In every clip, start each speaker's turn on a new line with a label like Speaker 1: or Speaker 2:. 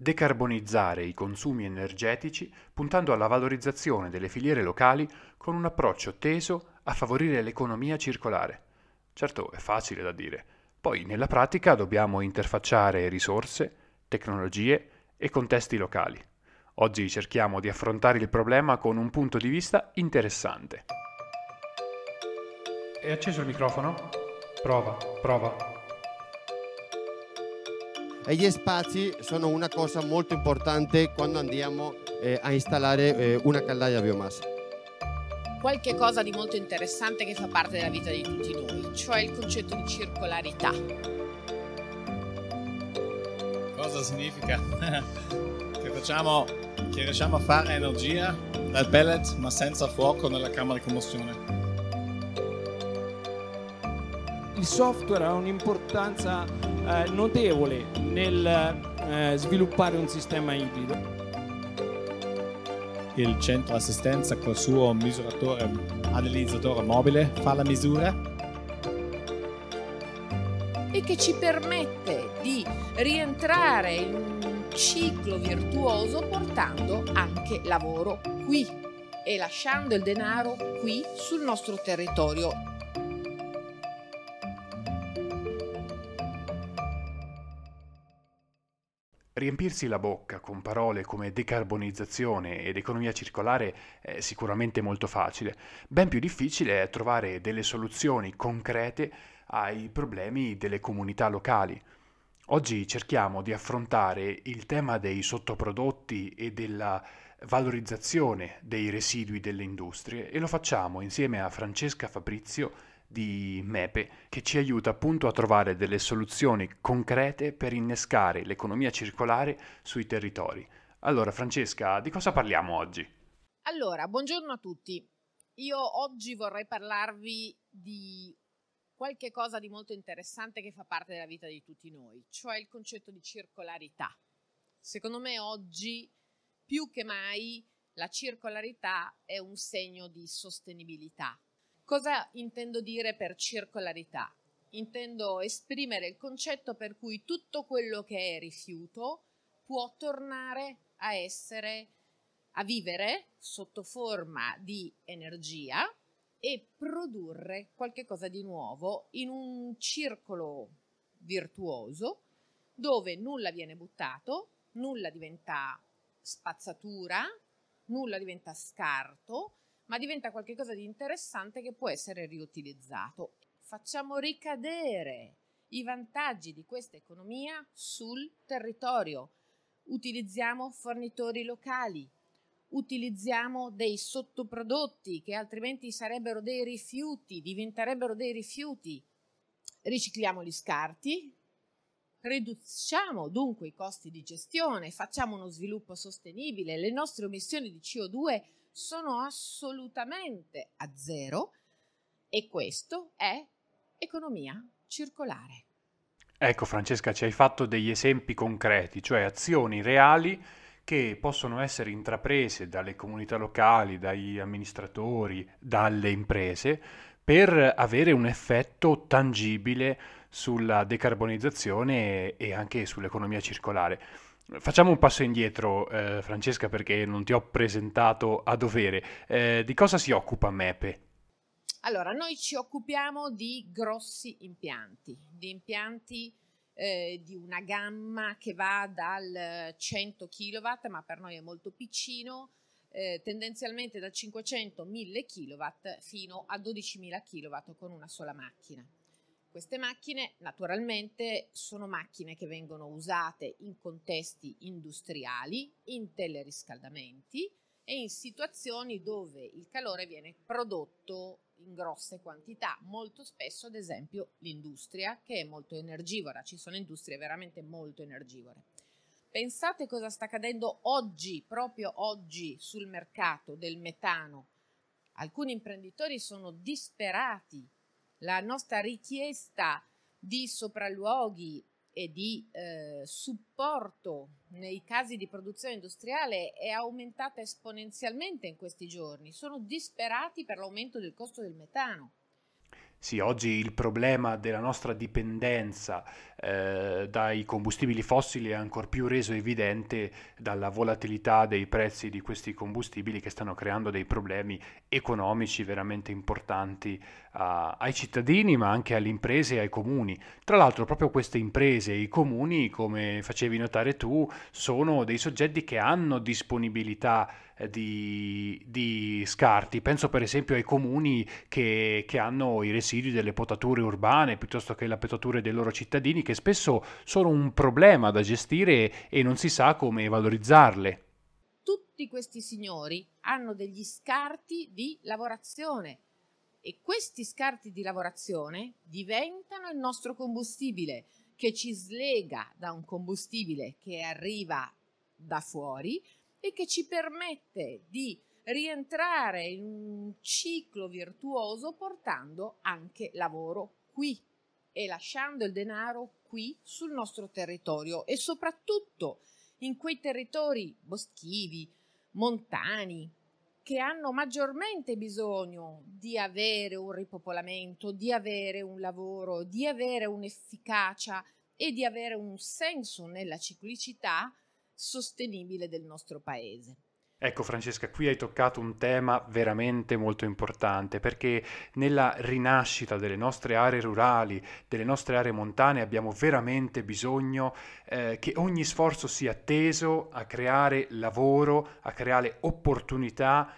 Speaker 1: Decarbonizzare i consumi energetici puntando alla valorizzazione delle filiere locali con un approccio teso a favorire l'economia circolare. Certo, è facile da dire. Poi nella pratica dobbiamo interfacciare risorse, tecnologie e contesti locali. Oggi cerchiamo di affrontare il problema con un punto di vista interessante. È acceso il microfono? Prova, prova.
Speaker 2: E gli spazi sono una cosa molto importante quando andiamo eh, a installare eh, una caldaia a biomassa.
Speaker 3: Qualche cosa di molto interessante che fa parte della vita di tutti noi, cioè il concetto di circolarità.
Speaker 4: Cosa significa? che, facciamo, che riusciamo a fare energia dal pellet ma senza fuoco nella camera di combustione
Speaker 5: il software ha un'importanza eh, notevole nel eh, sviluppare un sistema ibrido.
Speaker 4: Il centro assistenza col suo misuratore analizzatore mobile fa la misura
Speaker 3: e che ci permette di rientrare in un ciclo virtuoso portando anche lavoro qui e lasciando il denaro qui sul nostro territorio
Speaker 1: Riempirsi la bocca con parole come decarbonizzazione ed economia circolare è sicuramente molto facile, ben più difficile è trovare delle soluzioni concrete ai problemi delle comunità locali. Oggi cerchiamo di affrontare il tema dei sottoprodotti e della valorizzazione dei residui delle industrie e lo facciamo insieme a Francesca Fabrizio di MEPE che ci aiuta appunto a trovare delle soluzioni concrete per innescare l'economia circolare sui territori. Allora Francesca, di cosa parliamo oggi?
Speaker 3: Allora, buongiorno a tutti. Io oggi vorrei parlarvi di qualche cosa di molto interessante che fa parte della vita di tutti noi, cioè il concetto di circolarità. Secondo me oggi più che mai la circolarità è un segno di sostenibilità Cosa intendo dire per circolarità? Intendo esprimere il concetto per cui tutto quello che è rifiuto può tornare a essere, a vivere sotto forma di energia e produrre qualcosa di nuovo in un circolo virtuoso dove nulla viene buttato, nulla diventa spazzatura, nulla diventa scarto, ma diventa qualcosa di interessante che può essere riutilizzato. Facciamo ricadere i vantaggi di questa economia sul territorio. Utilizziamo fornitori locali, utilizziamo dei sottoprodotti che altrimenti sarebbero dei rifiuti, diventerebbero dei rifiuti. Ricicliamo gli scarti, riduciamo dunque i costi di gestione, facciamo uno sviluppo sostenibile, le nostre emissioni di CO2 sono assolutamente a zero e questo è economia circolare.
Speaker 1: Ecco Francesca, ci hai fatto degli esempi concreti, cioè azioni reali che possono essere intraprese dalle comunità locali, dagli amministratori, dalle imprese, per avere un effetto tangibile sulla decarbonizzazione e anche sull'economia circolare. Facciamo un passo indietro, eh, Francesca, perché non ti ho presentato a dovere. Eh, di cosa si occupa MEPE?
Speaker 3: Allora, noi ci occupiamo di grossi impianti, di impianti eh, di una gamma che va dal 100 kW, ma per noi è molto piccino, eh, tendenzialmente da 500 1000 kW fino a 12.000 kW con una sola macchina. Queste macchine naturalmente sono macchine che vengono usate in contesti industriali, in teleriscaldamenti e in situazioni dove il calore viene prodotto in grosse quantità, molto spesso ad esempio l'industria che è molto energivora, ci sono industrie veramente molto energivore. Pensate cosa sta accadendo oggi, proprio oggi sul mercato del metano. Alcuni imprenditori sono disperati la nostra richiesta di sopralluoghi e di eh, supporto nei casi di produzione industriale è aumentata esponenzialmente in questi giorni. Sono disperati per l'aumento del costo del metano.
Speaker 1: Sì, oggi il problema della nostra dipendenza eh, dai combustibili fossili è ancora più reso evidente dalla volatilità dei prezzi di questi combustibili che stanno creando dei problemi economici veramente importanti a, ai cittadini, ma anche alle imprese e ai comuni. Tra l'altro proprio queste imprese e i comuni, come facevi notare tu, sono dei soggetti che hanno disponibilità di, di, scarti. Penso per esempio ai comuni che, che, hanno i residui delle potature urbane piuttosto che le potature dei loro cittadini, che spesso sono un problema da gestire e non si sa come valorizzarle.
Speaker 3: Tutti questi signori hanno degli scarti di lavorazione e questi scarti di lavorazione diventano il nostro combustibile che ci slega da un combustibile che arriva da fuori e che ci permette di rientrare in un ciclo virtuoso portando anche lavoro qui e lasciando il denaro qui sul nostro territorio e soprattutto in quei territori boschivi, montani, che hanno maggiormente bisogno di avere un ripopolamento, di avere un lavoro, di avere un'efficacia e di avere un senso nella ciclicità sostenibile del nostro paese.
Speaker 1: Ecco Francesca, qui hai toccato un tema veramente molto importante perché nella rinascita delle nostre aree rurali, delle nostre aree montane abbiamo veramente bisogno eh, che ogni sforzo sia teso a creare lavoro, a creare opportunità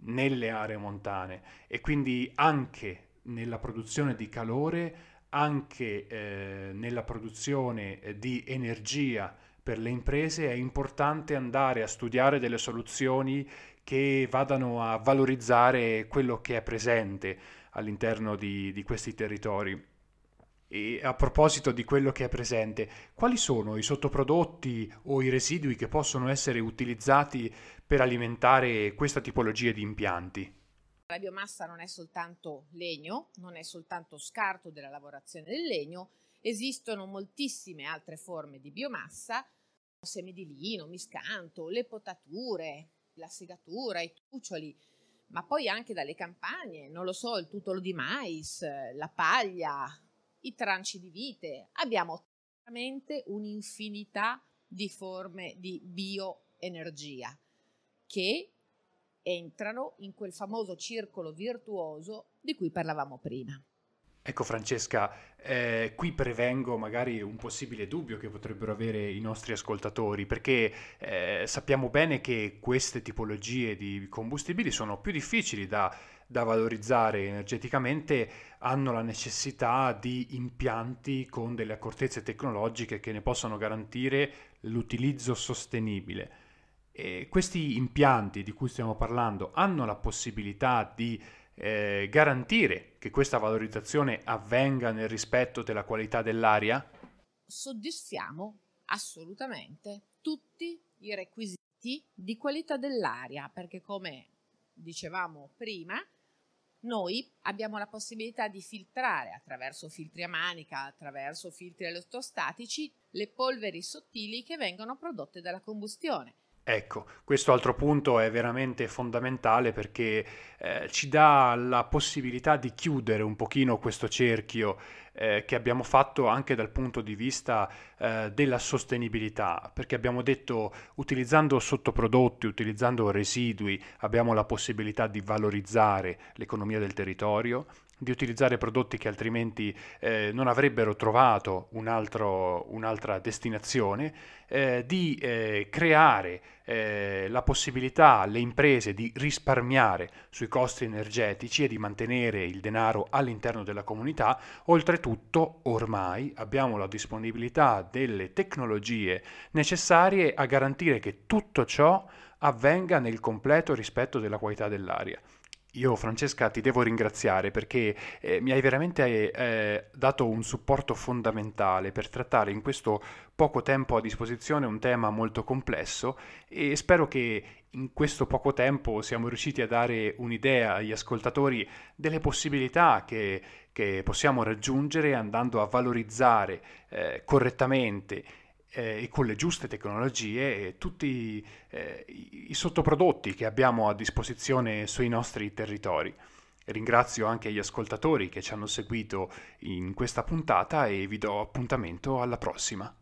Speaker 1: nelle aree montane e quindi anche nella produzione di calore, anche eh, nella produzione eh, di energia per le imprese è importante andare a studiare delle soluzioni che vadano a valorizzare quello che è presente all'interno di, di questi territori. E a proposito di quello che è presente, quali sono i sottoprodotti o i residui che possono essere utilizzati per alimentare questa tipologia di impianti?
Speaker 3: La biomassa non è soltanto legno, non è soltanto scarto della lavorazione del legno, esistono moltissime altre forme di biomassa semi di lino, miscanto, le potature, la segatura, i trucioli, ma poi anche dalle campagne, non lo so, il tutolo di mais, la paglia, i tranci di vite. Abbiamo veramente un'infinità di forme di bioenergia che entrano in quel famoso circolo virtuoso di cui parlavamo prima.
Speaker 1: Ecco Francesca, eh, qui prevengo magari un possibile dubbio che potrebbero avere i nostri ascoltatori, perché eh, sappiamo bene che queste tipologie di combustibili sono più difficili da, da valorizzare energeticamente, hanno la necessità di impianti con delle accortezze tecnologiche che ne possano garantire l'utilizzo sostenibile. E questi impianti di cui stiamo parlando hanno la possibilità di eh, garantire che questa valorizzazione avvenga nel rispetto della qualità dell'aria?
Speaker 3: Soddisfiamo assolutamente tutti i requisiti di qualità dell'aria perché come dicevamo prima noi abbiamo la possibilità di filtrare attraverso filtri a manica, attraverso filtri elettrostatici, le polveri sottili che vengono prodotte dalla combustione
Speaker 1: Ecco, questo altro punto è veramente fondamentale perché eh, ci dà la possibilità di chiudere un pochino questo cerchio eh, che abbiamo fatto anche dal punto di vista eh, della sostenibilità, perché abbiamo detto utilizzando sottoprodotti, utilizzando residui, abbiamo la possibilità di valorizzare l'economia del territorio, di utilizzare prodotti che altrimenti eh, non avrebbero trovato un altro, un'altra destinazione, eh, di eh, creare eh, la possibilità alle imprese di risparmiare sui costi energetici e di mantenere il denaro all'interno della comunità, oltretutto ormai abbiamo la disponibilità delle tecnologie necessarie a garantire che tutto ciò avvenga nel completo rispetto della qualità dell'aria. Io Francesca ti devo ringraziare perché eh, mi hai veramente eh, dato un supporto fondamentale per trattare in questo poco tempo a disposizione un tema molto complesso e spero che in questo poco tempo siamo riusciti a dare un'idea agli ascoltatori delle possibilità che, che possiamo raggiungere andando a valorizzare eh, correttamente eh, e con le giuste tecnologie tutti eh, i sottoprodotti che abbiamo a disposizione sui nostri territori. Ringrazio anche gli ascoltatori che ci hanno seguito in questa puntata e vi do appuntamento alla prossima.